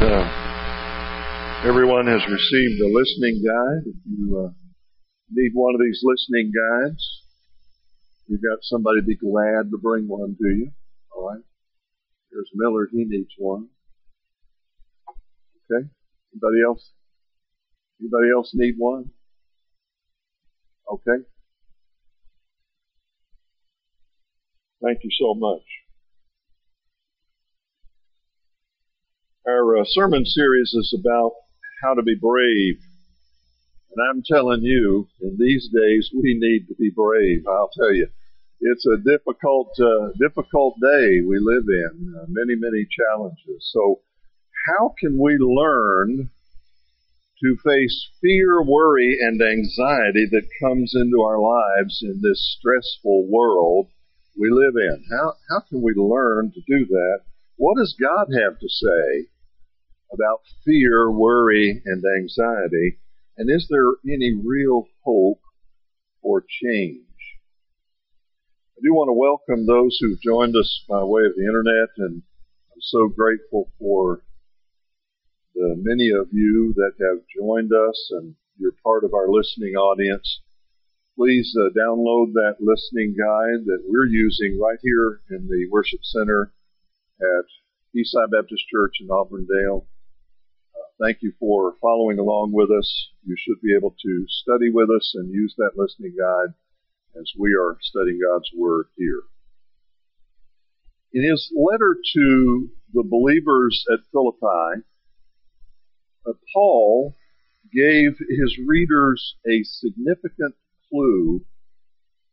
uh, everyone has received a listening guide. If you uh, need one of these listening guides, you've got somebody to be glad to bring one to you. All right. Here's Miller. He needs one. Okay. Anybody else? Anybody else need one? Okay. Thank you so much. Our uh, sermon series is about how to be brave. And I'm telling you, in these days, we need to be brave. I'll tell you, it's a difficult, uh, difficult day we live in. Uh, many, many challenges. So, how can we learn to face fear, worry, and anxiety that comes into our lives in this stressful world we live in? How how can we learn to do that? What does God have to say about fear, worry, and anxiety? And is there any real hope for change? I do want to welcome those who've joined us by way of the internet, and I'm so grateful for the many of you that have joined us and you're part of our listening audience. Please uh, download that listening guide that we're using right here in the worship center at Eastside Baptist Church in Auburndale. Thank you for following along with us. You should be able to study with us and use that listening guide as we are studying God's Word here. In his letter to the believers at Philippi, uh, Paul gave his readers a significant clue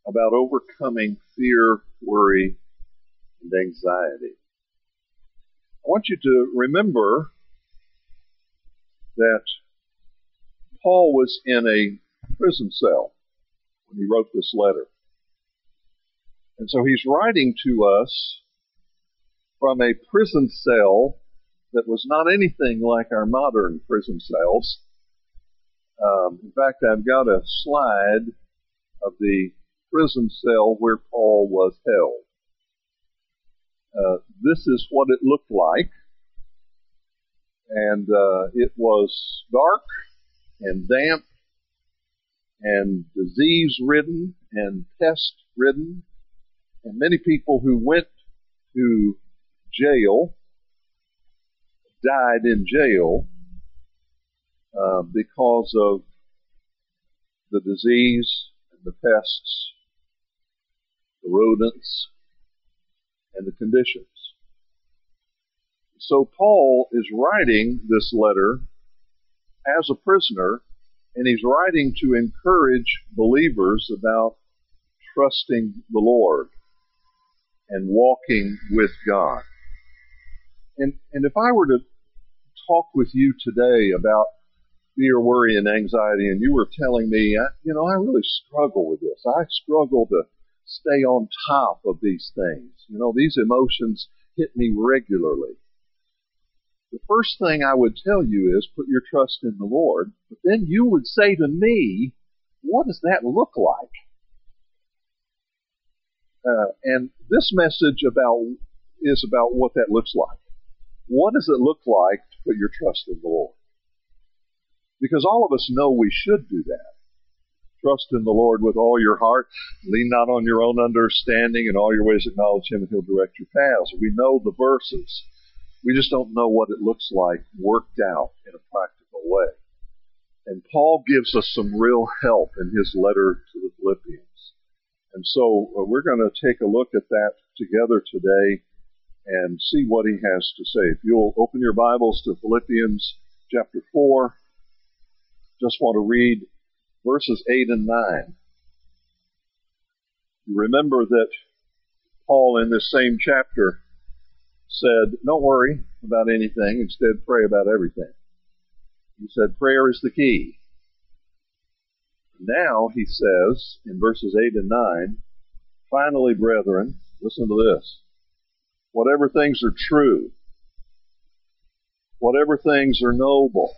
about overcoming fear, worry, and anxiety. I want you to remember that Paul was in a prison cell when he wrote this letter. And so he's writing to us from a prison cell that was not anything like our modern prison cells. Um, in fact, I've got a slide of the prison cell where Paul was held. Uh, this is what it looked like and uh, it was dark and damp and disease ridden and pest ridden and many people who went to jail died in jail uh, because of the disease and the pests, the rodents, and the conditions. So Paul is writing this letter as a prisoner, and he's writing to encourage believers about trusting the Lord and walking with God. And, and if I were to talk with you today about fear, worry, and anxiety, and you were telling me, you know, I really struggle with this. I struggle to stay on top of these things. You know, these emotions hit me regularly the first thing I would tell you is put your trust in the Lord. But then you would say to me, what does that look like? Uh, and this message about is about what that looks like. What does it look like to put your trust in the Lord? Because all of us know we should do that. Trust in the Lord with all your heart. Lean not on your own understanding. In all your ways acknowledge Him and He'll direct your paths. We know the verses. We just don't know what it looks like worked out in a practical way. And Paul gives us some real help in his letter to the Philippians. And so uh, we're going to take a look at that together today and see what he has to say. If you'll open your Bibles to Philippians chapter 4, just want to read verses 8 and 9. You remember that Paul in this same chapter said, don't worry about anything, instead pray about everything. He said prayer is the key. Now he says in verses 8 and 9, finally, brethren, listen to this. Whatever things are true, whatever things are noble,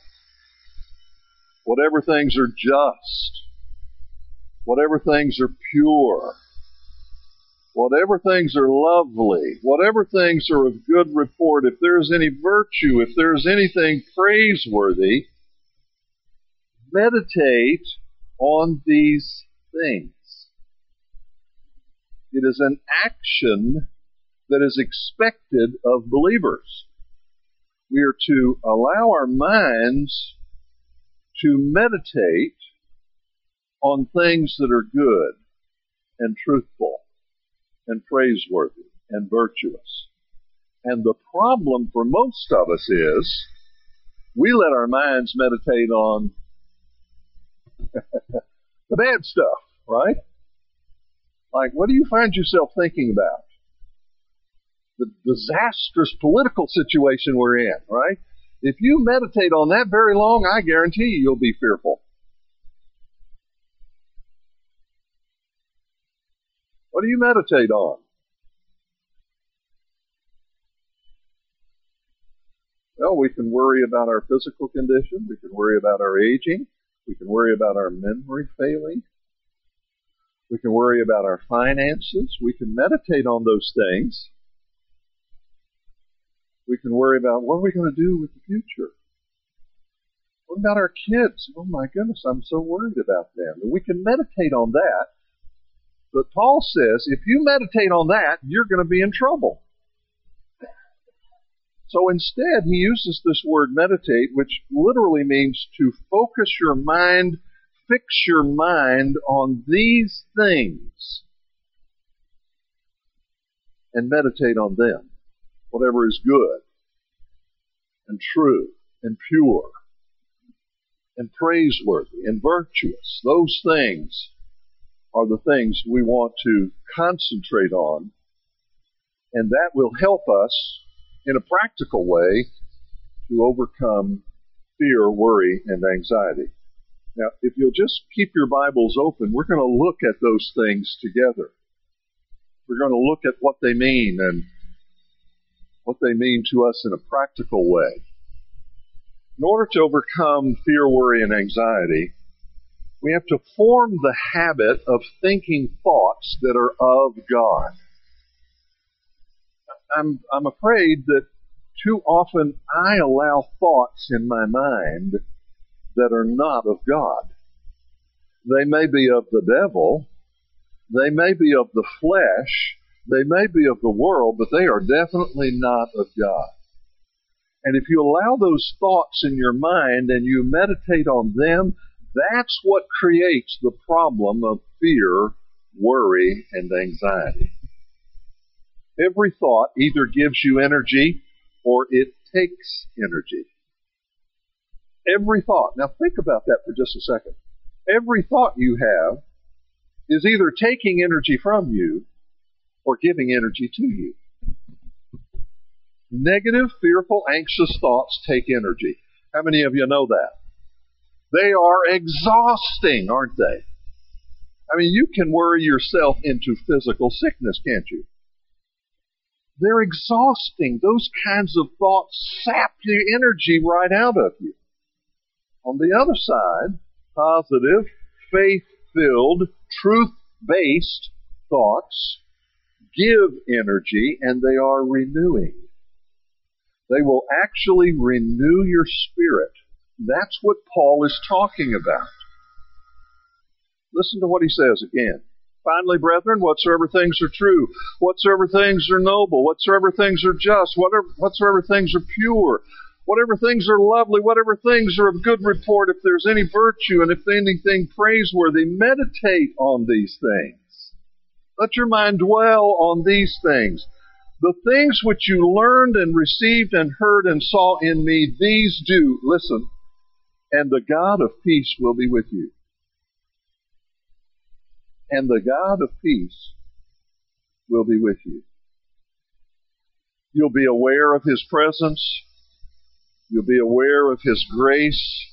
whatever things are just, whatever things are pure, whatever things are lovely, whatever things are of good report, if there is any virtue, if there is anything praiseworthy, meditate on these things. It is an action that is expected of believers. We are to allow our minds to meditate on things that are good and truthful and praiseworthy and virtuous. And the problem for most of us is we let our minds meditate on the bad stuff, right? Like, what do you find yourself thinking about? The disastrous political situation we're in, right? If you meditate on that very long, I guarantee you you'll be fearful. What do you meditate on? Well, we can worry about our physical condition. We can worry about our aging. We can worry about our memory failing. We can worry about our finances. We can meditate on those things. We can worry about what are we going to do with the future? What about our kids? Oh my goodness, I'm so worried about them. And we can meditate on that. But Paul says if you meditate on that, you're going to be in trouble. So instead, he uses this word meditate, which literally means to focus your mind fix your mind on these things and meditate on them. Whatever is good and true and pure and praiseworthy and virtuous. Those things are the things we want to concentrate on and that will help us in a practical way to overcome fear, worry, and anxiety. Now, if you'll just keep your Bibles open, we're going to look at those things together. We're going to look at what they mean and what they mean to us in a practical way. In order to overcome fear, worry, and anxiety, we have to form the habit of thinking thoughts that are of God. I'm, I'm afraid that too often I allow thoughts in my mind that are not of God. They may be of the devil, they may be of the flesh, they may be of the world, but they are definitely not of God. And if you allow those thoughts in your mind and you meditate on them, that's what creates the problem of fear, worry, and anxiety. Every thought either gives you energy or it takes energy. Every thought. Now think about that for just a second. Every thought you have is either taking energy from you or giving energy to you. Negative, fearful, anxious thoughts take energy. How many of you know that? They are exhausting, aren't they? I mean, you can worry yourself into physical sickness, can't you? They're exhausting. Those kinds of thoughts sap the energy right out of you. On the other side, positive, faith-filled, truth-based thoughts give energy and they are renewing. They will actually renew your spirit. That's what Paul is talking about. Listen to what he says again. Finally, brethren, whatsoever things are true, whatsoever things are noble, whatsoever things are just, whatever, whatsoever things are pure, whatever things are lovely, whatever things are of good report, if there's any virtue and if anything praiseworthy, meditate on these things. Let your mind dwell on these things. The things which you learned and received and heard and saw in me, these do, listen, and the God of peace will be with you. And the God of peace will be with you. You'll be aware of His presence. You'll be aware of His grace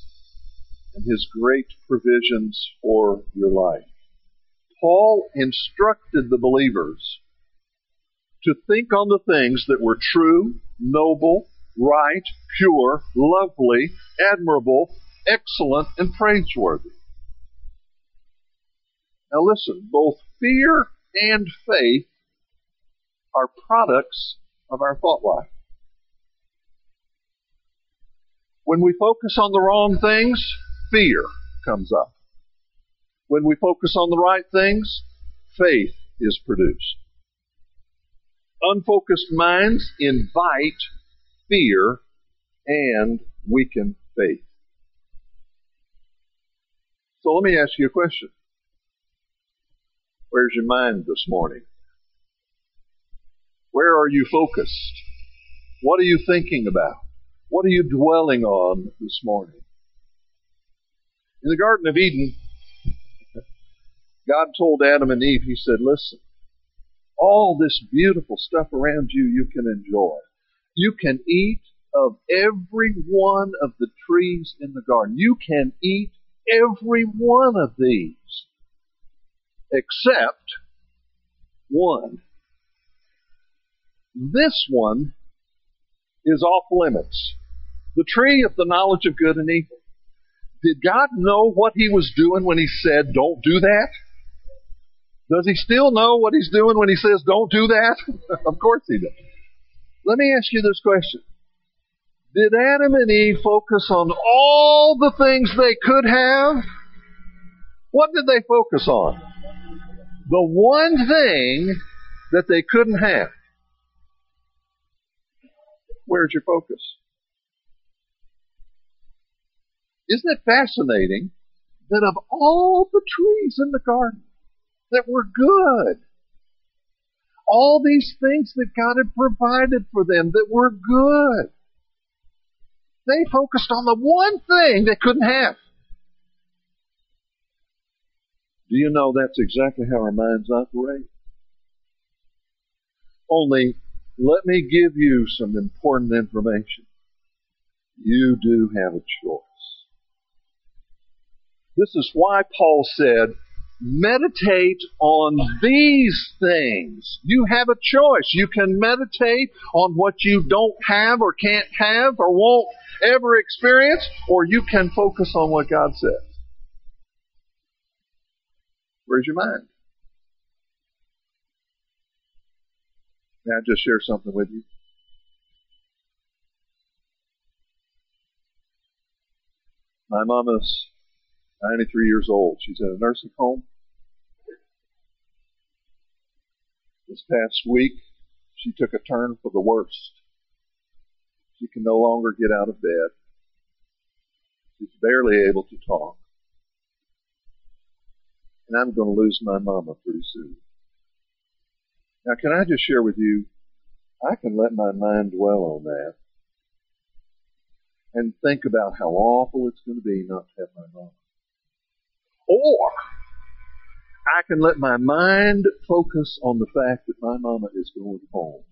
and His great provisions for your life. Paul instructed the believers to think on the things that were true, noble, right, pure, lovely, admirable, excellent, and praiseworthy. Now listen, both fear and faith are products of our thought life. When we focus on the wrong things, fear comes up. When we focus on the right things, faith is produced. Unfocused minds invite fear and weaken faith. So let me ask you a question. Where's your mind this morning? Where are you focused? What are you thinking about? What are you dwelling on this morning? In the Garden of Eden, God told Adam and Eve, He said, listen, all this beautiful stuff around you, you can enjoy. You can eat of every one of the trees in the garden. You can eat every one of these except one. This one is off limits. The tree of the knowledge of good and evil. Did God know what he was doing when he said, don't do that? Does he still know what he's doing when he says, don't do that? of course he does. Let me ask you this question. Did Adam and Eve focus on all the things they could have? What did they focus on? The one thing that they couldn't have. Where's your focus? Isn't it fascinating that of all the trees in the garden that were good, all these things that God had provided for them that were good, they focused on the one thing they couldn't have. Do you know that's exactly how our minds operate? Only, let me give you some important information. You do have a choice. This is why Paul said, meditate on these things. You have a choice. You can meditate on what you don't have or can't have or won't ever experience, or you can focus on what God says. Where's your mind? May I just share something with you? My mama's 93 years old. She's in a nursing home. This past week, she took a turn for the worst. She can no longer get out of bed. She's barely able to talk. And I'm going to lose my mama pretty soon. Now, can I just share with you, I can let my mind dwell on that and think about how awful it's going to be not to have my mama. Or I can let my mind focus on the fact that my mama is going home.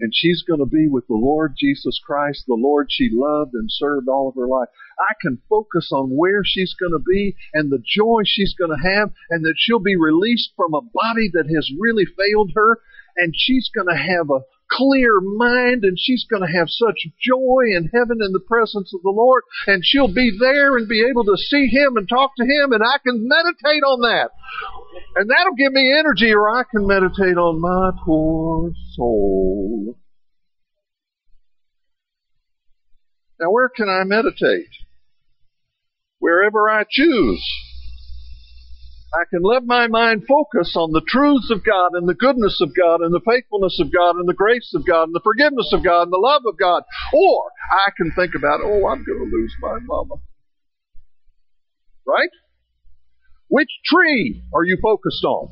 And she's going to be with the Lord Jesus Christ, the Lord she loved and served all of her life. I can focus on where she's going to be and the joy she's going to have and that she'll be released from a body that has really failed her and she's going to have a clear mind and she's going to have such joy in heaven in the presence of the Lord and she'll be there and be able to see Him and talk to Him and I can meditate on that. And that'll give me energy or I can meditate on my poor soul. Now where can I meditate? Wherever I choose. I can let my mind focus on the truths of God and the goodness of God and the faithfulness of God and the grace of God and the forgiveness of God and the love of God. Or I can think about, oh, I'm going to lose my mama. Right? Which tree are you focused on?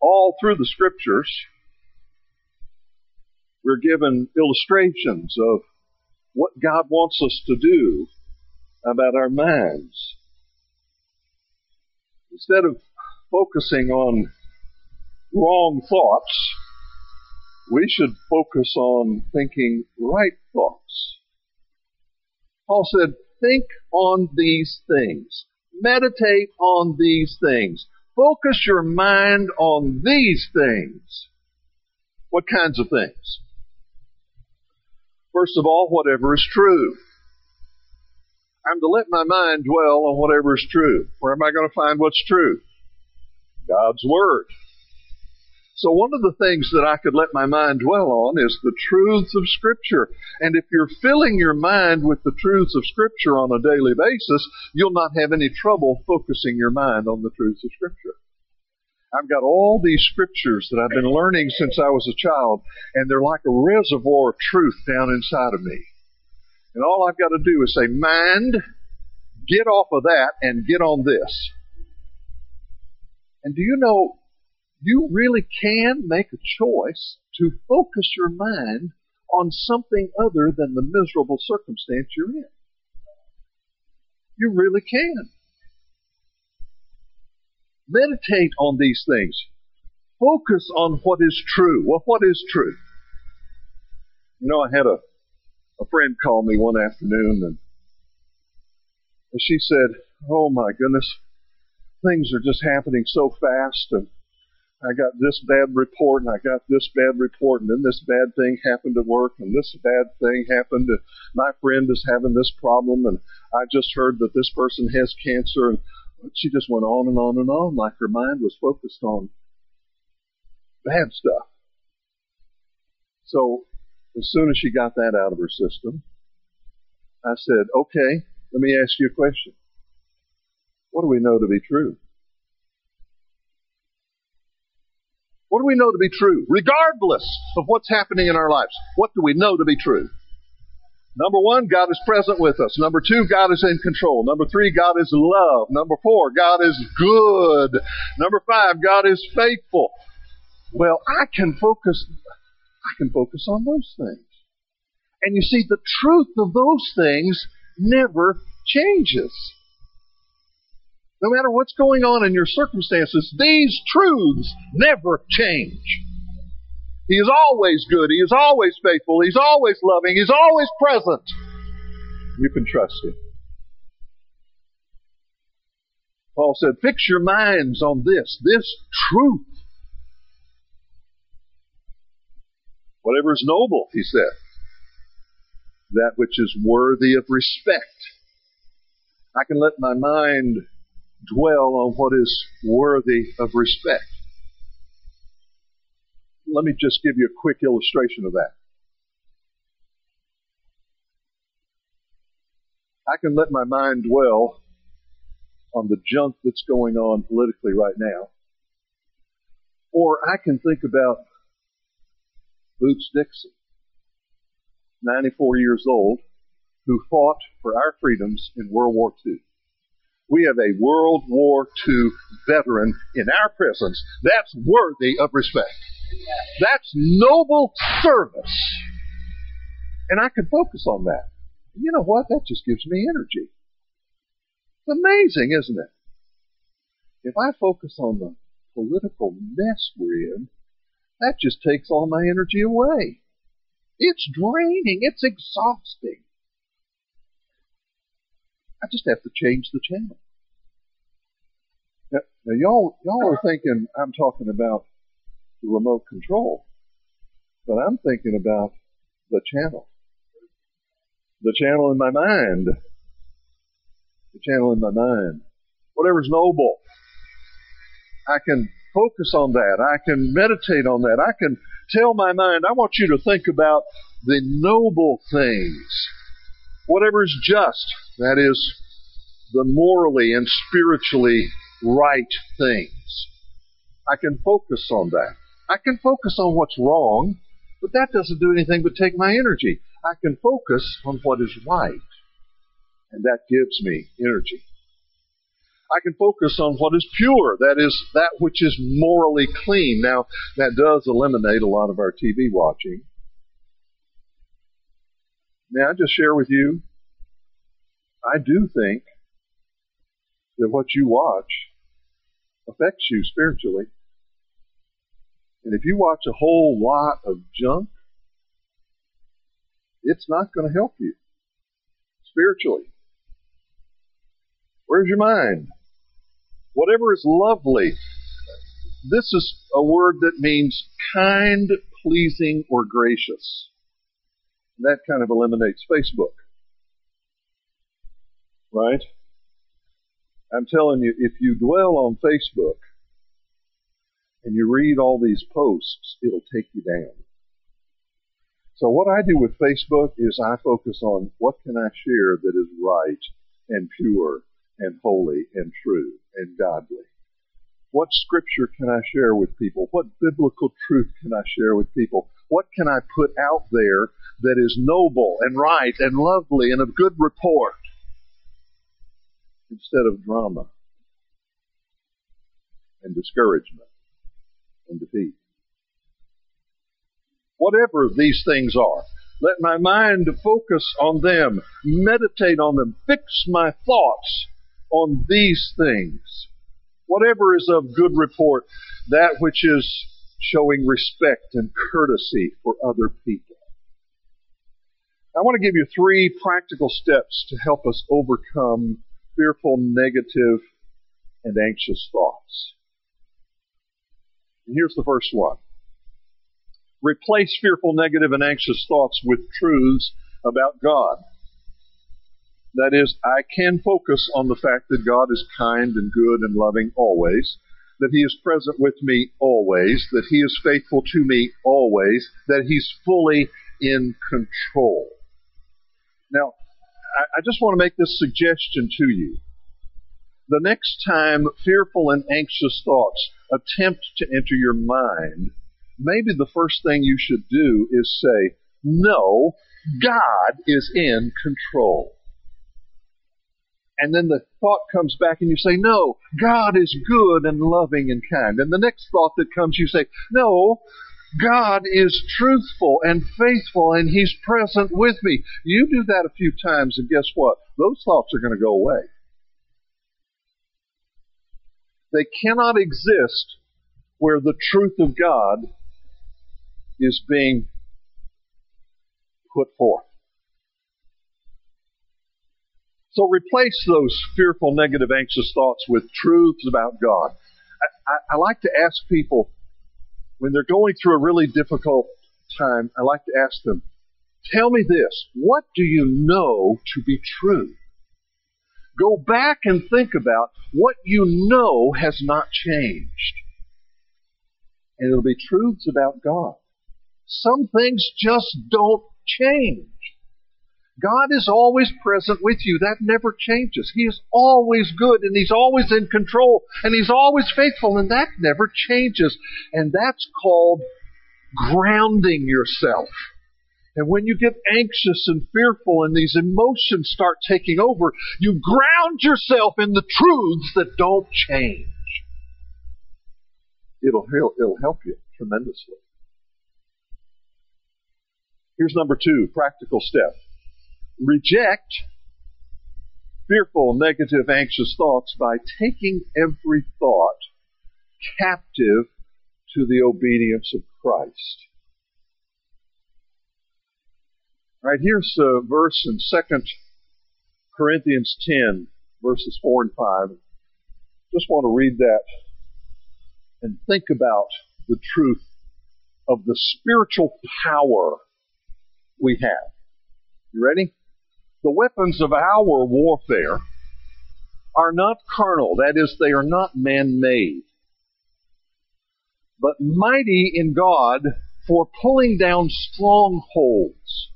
All through the scriptures, we're given illustrations of what God wants us to do about our minds. Instead of focusing on wrong thoughts, we should focus on thinking right thoughts. Paul said, think on these things. Meditate on these things. Focus your mind on these things. What kinds of things? First of all, whatever is true. I'm to let my mind dwell on whatever is true. Where am I going to find what's true? God's Word. So one of the things that I could let my mind dwell on is the truths of Scripture. And if you're filling your mind with the truths of Scripture on a daily basis, you'll not have any trouble focusing your mind on the truths of Scripture. I've got all these scriptures that I've been learning since I was a child, and they're like a reservoir of truth down inside of me. And all I've got to do is say, mind, get off of that and get on this. And do you know, you really can make a choice to focus your mind on something other than the miserable circumstance you're in. You really can. Meditate on these things. Focus on what is true. Well, what is true? You know, I had a, a friend call me one afternoon and, and she said, Oh my goodness, things are just happening so fast and I got this bad report and I got this bad report and then this bad thing happened at work and this bad thing happened and my friend is having this problem and I just heard that this person has cancer and she just went on and on and on like her mind was focused on bad stuff. So as soon as she got that out of her system, I said, okay, let me ask you a question. What do we know to be true? What do we know to be true? Regardless of what's happening in our lives, what do we know to be true? Number one, God is present with us. Number two, God is in control. Number three, God is love. Number four, God is good. Number five, God is faithful. Well, I can focus, I can focus on those things. And you see, the truth of those things never changes. No matter what's going on in your circumstances, these truths never change. He is always good. He is always faithful. He's always loving. He's always present. You can trust Him. Paul said, fix your minds on this, this truth. Whatever is noble, he said, that which is worthy of respect. I can let my mind dwell on what is worthy of respect. Let me just give you a quick illustration of that. I can let my mind dwell on the junk that's going on politically right now. Or I can think about Boots Dixon, 94 years old, who fought for our freedoms in World War II. We have a World War II veteran in our presence. That's worthy of respect. That's noble service. And I can focus on that. You know what? That just gives me energy. It's amazing, isn't it? If I focus on the political mess we're in, that just takes all my energy away. It's draining. It's exhausting. I just have to change the channel. Now, now y'all, y'all are thinking I'm talking about the remote control, but I'm thinking about the channel. The channel in my mind. The channel in my mind. Whatever's noble. I can focus on that. I can meditate on that. I can tell my mind, I want you to think about the noble things. Whatever is just, that is, the morally and spiritually right things. I can focus on that. I can focus on what's wrong, but that doesn't do anything but take my energy. I can focus on what is right, and that gives me energy. I can focus on what is pure, that is, that which is morally clean. Now, that does eliminate a lot of our TV watching. May I just share with you? I do think that what you watch affects you spiritually. And if you watch a whole lot of junk, it's not going to help you spiritually. Where's your mind? Whatever is lovely. This is a word that means kind, pleasing, or gracious. that kind of eliminates Facebook. Right? I'm telling you, if you dwell on Facebook and you read all these posts, it'll take you down. So what I do with Facebook is I focus on what can I share that is right and pure and holy and true and godly. What scripture can I share with people? What biblical truth can I share with people? What can I put out there that is noble and right and lovely and of good report? Instead of drama and discouragement and defeat. Whatever these things are, let my mind focus on them, meditate on them, fix my thoughts on these things whatever is of good report, that which is showing respect and courtesy for other people. I want to give you three practical steps to help us overcome fearful, negative, and anxious thoughts. And here's the first one. Replace fearful, negative, and anxious thoughts with truths about God. That is, I can focus on the fact that God is kind and good and loving always, that He is present with me always, that He is faithful to me always, that He's fully in control. Now, I just want to make this suggestion to you. The next time fearful and anxious thoughts attempt to enter your mind, maybe the first thing you should do is say, no, God is in control and then the thought comes back and you say, no, God is good and loving and kind. And the next thought that comes, you say, no, God is truthful and faithful and He's present with me. You do that a few times and guess what? Those thoughts are going to go away. They cannot exist where the truth of God is being put forth. So replace those fearful, negative, anxious thoughts with truths about God. I, I, I like to ask people when they're going through a really difficult time, I like to ask them, tell me this, what do you know to be true? Go back and think about what you know has not changed. And it'll be truths about God. Some things just don't change. God is always present with you. That never changes. He is always good and He's always in control and He's always faithful and that never changes. And that's called grounding yourself. And when you get anxious and fearful and these emotions start taking over, you ground yourself in the truths that don't change. It'll, it'll help you tremendously. Here's number two, practical step reject fearful, negative, anxious thoughts by taking every thought captive to the obedience of Christ. Right here's a verse in 2 Corinthians 10, verses 4 and 5. Just want to read that and think about the truth of the spiritual power we have. You ready? The weapons of our warfare are not carnal, that is, they are not man made, but mighty in God for pulling down strongholds.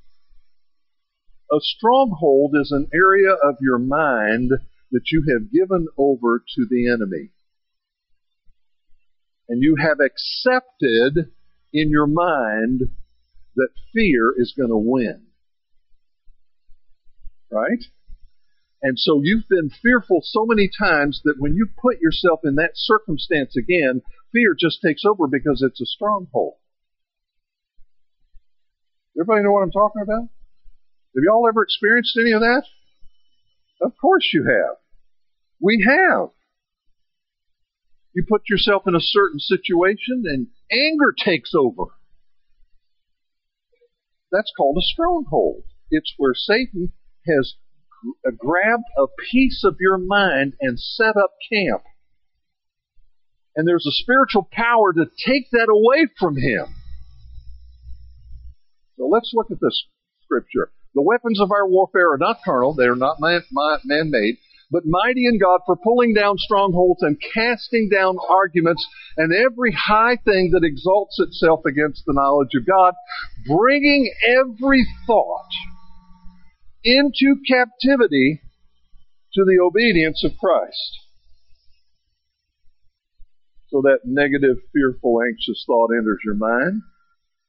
A stronghold is an area of your mind that you have given over to the enemy. And you have accepted in your mind that fear is going to win right? And so you've been fearful so many times that when you put yourself in that circumstance again, fear just takes over because it's a stronghold. Everybody know what I'm talking about? Have y'all ever experienced any of that? Of course you have. We have. You put yourself in a certain situation and anger takes over. That's called a stronghold. It's where Satan has grabbed a piece of your mind and set up camp. And there's a spiritual power to take that away from him. So let's look at this scripture. The weapons of our warfare are not carnal, they are not man, made, but mighty in God for pulling down strongholds and casting down arguments and every high thing that exalts itself against the knowledge of God, bringing every thought into captivity to the obedience of Christ. So that negative, fearful, anxious thought enters your mind.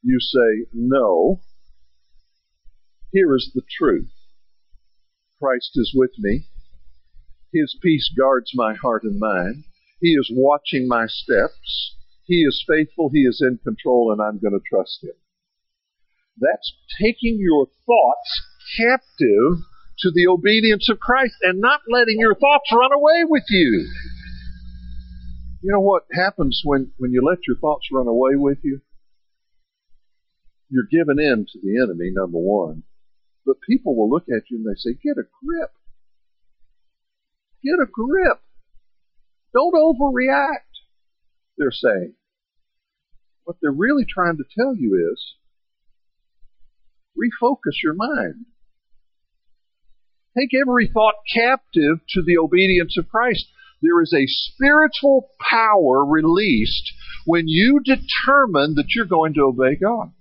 You say, no. Here is the truth. Christ is with me. His peace guards my heart and mind. He is watching my steps. He is faithful. He is in control and I'm going to trust Him. That's taking your thoughts captive to the obedience of Christ and not letting your thoughts run away with you. You know what happens when, when you let your thoughts run away with you? You're giving in to the enemy, number one. But people will look at you and they say, get a grip. Get a grip. Don't overreact, they're saying. What they're really trying to tell you is refocus your mind. Take every thought captive to the obedience of Christ. There is a spiritual power released when you determine that you're going to obey God.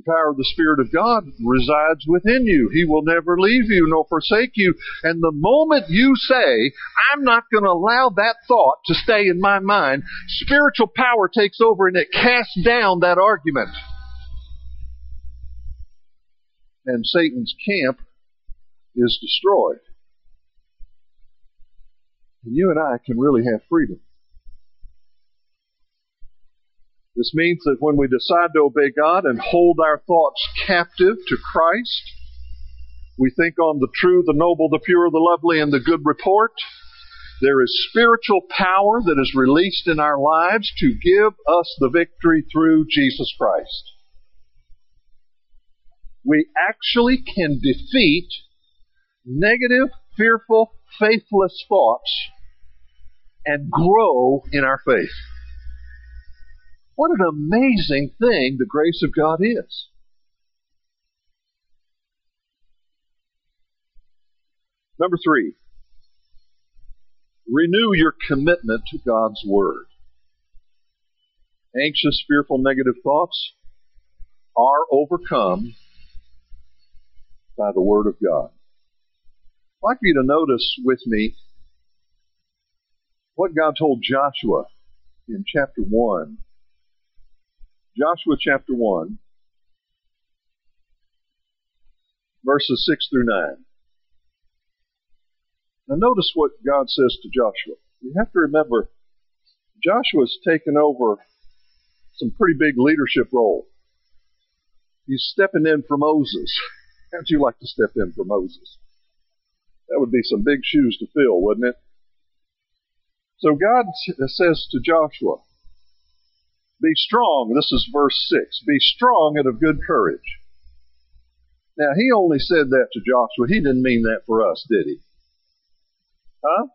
The power of the Spirit of God resides within you. He will never leave you nor forsake you. And the moment you say, I'm not going to allow that thought to stay in my mind, spiritual power takes over and it casts down that argument. And Satan's camp is destroyed. And you and I can really have freedom. This means that when we decide to obey God and hold our thoughts captive to Christ, we think on the true, the noble, the pure, the lovely, and the good report. There is spiritual power that is released in our lives to give us the victory through Jesus Christ. We actually can defeat negative, fearful, faithless thoughts and grow in our faith. What an amazing thing the grace of God is. Number three, renew your commitment to God's Word. Anxious, fearful, negative thoughts are overcome by the Word of God. I'd like you to notice with me what God told Joshua in chapter 1 Joshua chapter 1, verses 6 through 9. Now notice what God says to Joshua. You have to remember, Joshua's taken over some pretty big leadership role. He's stepping in for Moses. How'd you like to step in for Moses? That would be some big shoes to fill, wouldn't it? So God says to Joshua, be strong. This is verse 6. Be strong and of good courage. Now, he only said that to Joshua. He didn't mean that for us, did he? Huh?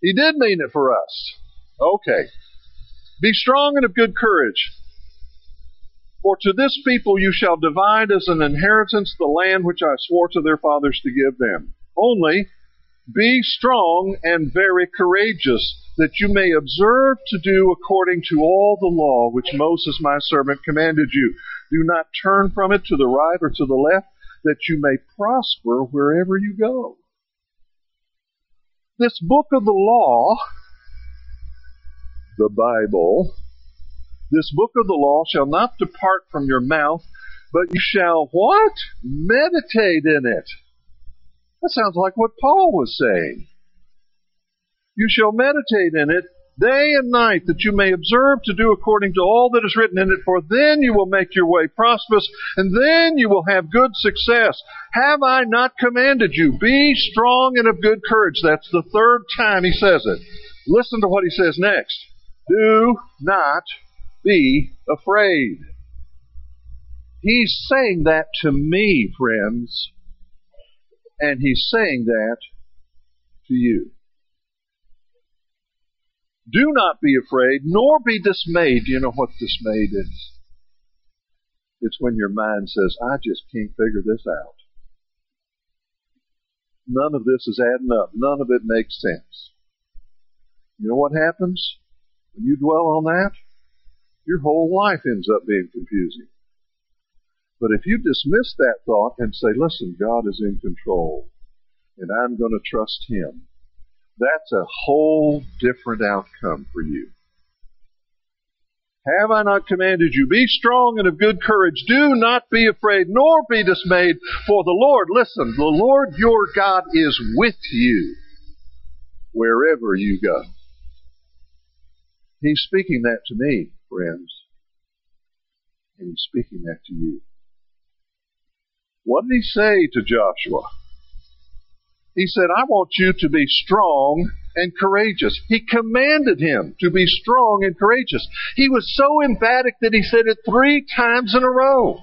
He did mean it for us. Okay. Be strong and of good courage. For to this people you shall divide as an inheritance the land which I swore to their fathers to give them. Only be strong and very courageous that you may observe to do according to all the law which Moses my servant commanded you. Do not turn from it to the right or to the left, that you may prosper wherever you go. This book of the law, the Bible, this book of the law shall not depart from your mouth, but you shall what? Meditate in it. That sounds like what Paul was saying. You shall meditate in it day and night, that you may observe to do according to all that is written in it, for then you will make your way prosperous, and then you will have good success. Have I not commanded you? Be strong and of good courage. That's the third time he says it. Listen to what he says next. Do not be afraid. He's saying that to me, friends, and he's saying that to you. Do not be afraid, nor be dismayed. You know what dismayed is? It's when your mind says, I just can't figure this out. None of this is adding up. None of it makes sense. You know what happens when you dwell on that? Your whole life ends up being confusing. But if you dismiss that thought and say, listen, God is in control and I'm going to trust Him, that's a whole different outcome for you. Have I not commanded you? Be strong and of good courage. Do not be afraid, nor be dismayed, for the Lord, listen, the Lord your God is with you wherever you go. He's speaking that to me, friends. And he's speaking that to you. What did he say to Joshua? He said, I want you to be strong and courageous. He commanded him to be strong and courageous. He was so emphatic that he said it three times in a row.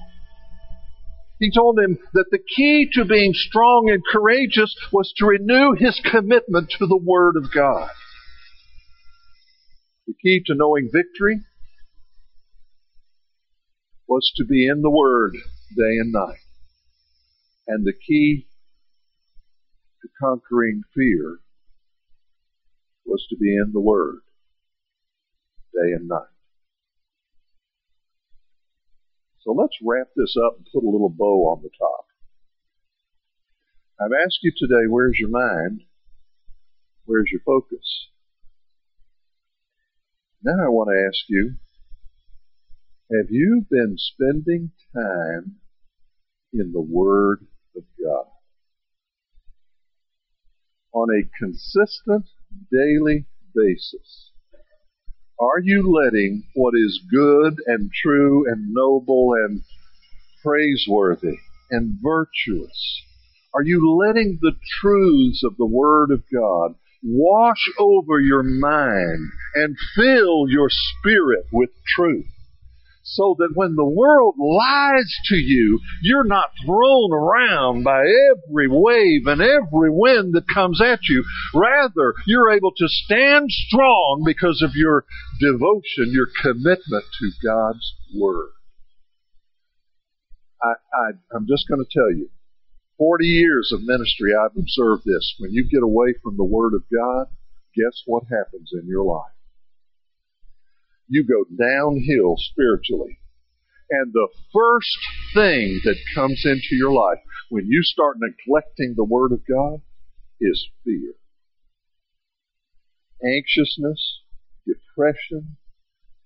He told him that the key to being strong and courageous was to renew his commitment to the Word of God. The key to knowing victory was to be in the Word day and night. And the key to conquering fear was to be in the Word day and night. So let's wrap this up and put a little bow on the top. I've asked you today, where's your mind? Where's your focus? Now I want to ask you, have you been spending time in the Word of God? On a consistent daily basis. Are you letting what is good and true and noble and praiseworthy and virtuous? Are you letting the truths of the Word of God wash over your mind and fill your spirit with truth? So that when the world lies to you, you're not thrown around by every wave and every wind that comes at you. Rather, you're able to stand strong because of your devotion, your commitment to God's Word. I, I, I'm just going to tell you, 40 years of ministry, I've observed this. When you get away from the Word of God, guess what happens in your life? You go downhill spiritually. And the first thing that comes into your life when you start neglecting the Word of God is fear. Anxiousness, depression,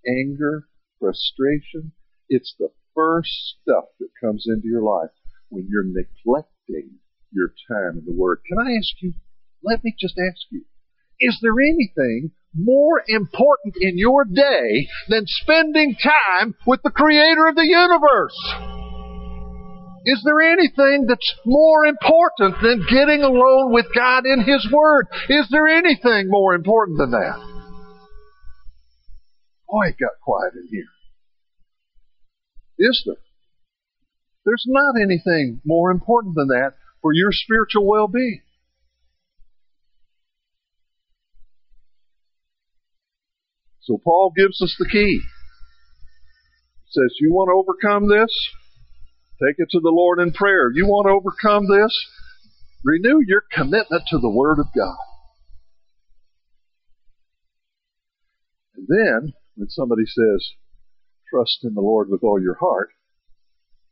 anger, frustration. It's the first stuff that comes into your life when you're neglecting your time in the Word. Can I ask you, let me just ask you, is there anything more important in your day than spending time with the creator of the universe? Is there anything that's more important than getting alone with God in His Word? Is there anything more important than that? Boy, it got quiet in here. Is there? There's not anything more important than that for your spiritual well-being. So Paul gives us the key. He says, you want to overcome this? Take it to the Lord in prayer. You want to overcome this? Renew your commitment to the Word of God. And then, when somebody says, trust in the Lord with all your heart,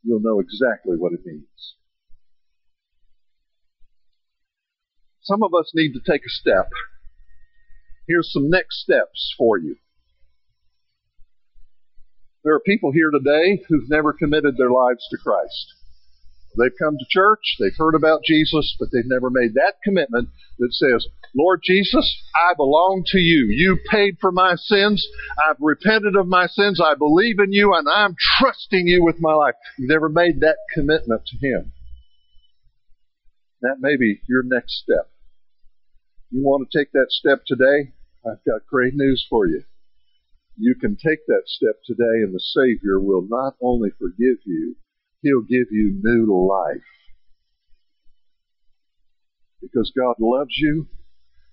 you'll know exactly what it means. Some of us need to take a step Here's some next steps for you. There are people here today who've never committed their lives to Christ. They've come to church, they've heard about Jesus, but they've never made that commitment that says, Lord Jesus, I belong to you. You paid for my sins. I've repented of my sins. I believe in you and I'm trusting you with my life. You've never made that commitment to Him. That may be your next step. You want to take that step today? I've got great news for you. You can take that step today and the Savior will not only forgive you, He'll give you new life. Because God loves you.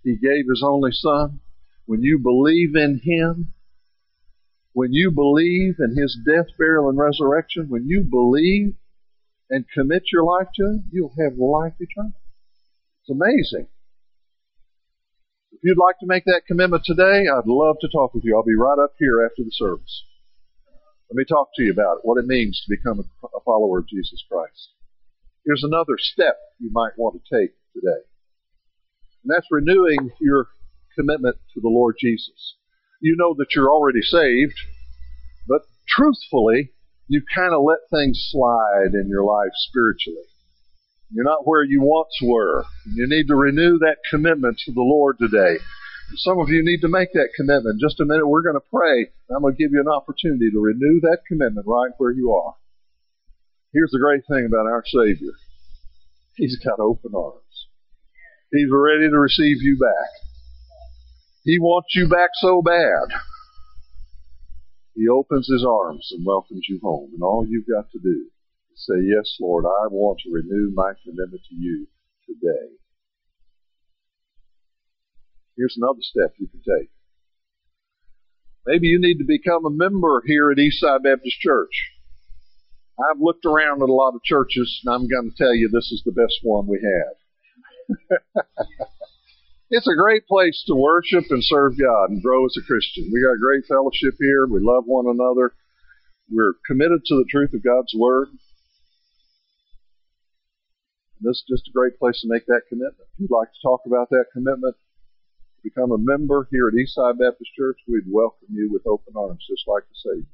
He gave His only Son. When you believe in Him, when you believe in His death, burial, and resurrection, when you believe and commit your life to Him, you'll have life eternal. It's amazing. If you'd like to make that commitment today, I'd love to talk with you. I'll be right up here after the service. Let me talk to you about it, what it means to become a follower of Jesus Christ. Here's another step you might want to take today. And that's renewing your commitment to the Lord Jesus. You know that you're already saved, but truthfully, you kind of let things slide in your life spiritually. You're not where you once were. You need to renew that commitment to the Lord today. Some of you need to make that commitment. Just a minute, we're going to pray. I'm going to give you an opportunity to renew that commitment right where you are. Here's the great thing about our Savior. He's got open arms. He's ready to receive you back. He wants you back so bad. He opens his arms and welcomes you home. And all you've got to do say, Yes, Lord, I want to renew my commitment to you today. Here's another step you can take. Maybe you need to become a member here at Eastside Baptist Church. I've looked around at a lot of churches, and I'm going to tell you this is the best one we have. it's a great place to worship and serve God and grow as a Christian. We got great fellowship here. We love one another. We're committed to the truth of God's Word. This is just a great place to make that commitment. If you'd like to talk about that commitment, become a member here at Eastside Baptist Church, we'd welcome you with open arms, just like the Savior.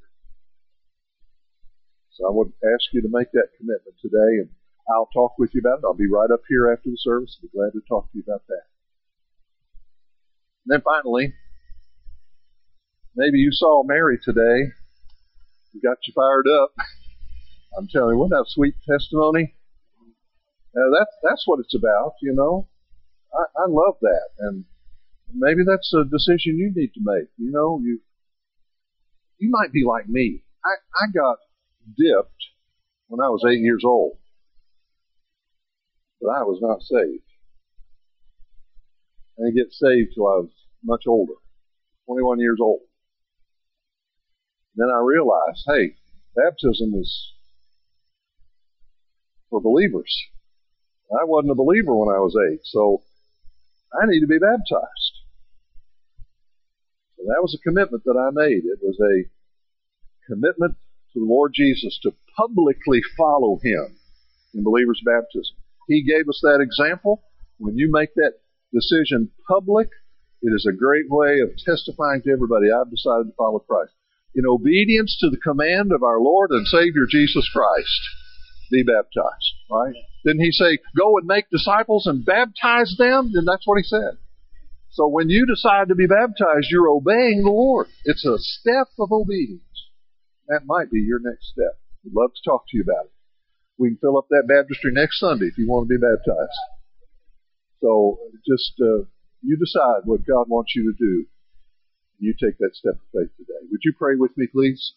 So I would ask you to make that commitment today, and I'll talk with you about it. I'll be right up here after the service. I'll be glad to talk to you about that. And then finally, maybe you saw Mary today. You got you fired up. I'm telling you, wasn't that sweet testimony? Uh, that's that's what it's about, you know. I, I love that, and maybe that's a decision you need to make. You know, you you might be like me. I, I got dipped when I was eight years old, but I was not saved. I didn't get saved till I was much older, 21 years old. Then I realized, hey, baptism is for believers. I wasn't a believer when I was eight, so I need to be baptized. So that was a commitment that I made. It was a commitment to the Lord Jesus to publicly follow Him in believer's baptism. He gave us that example. When you make that decision public, it is a great way of testifying to everybody, I've decided to follow Christ. In obedience to the command of our Lord and Savior Jesus Christ, be baptized, right? Didn't he say, go and make disciples and baptize them? And that's what he said. So when you decide to be baptized, you're obeying the Lord. It's a step of obedience. That might be your next step. We'd love to talk to you about it. We can fill up that baptistry next Sunday if you want to be baptized. So just uh, you decide what God wants you to do. You take that step of faith today. Would you pray with me, please?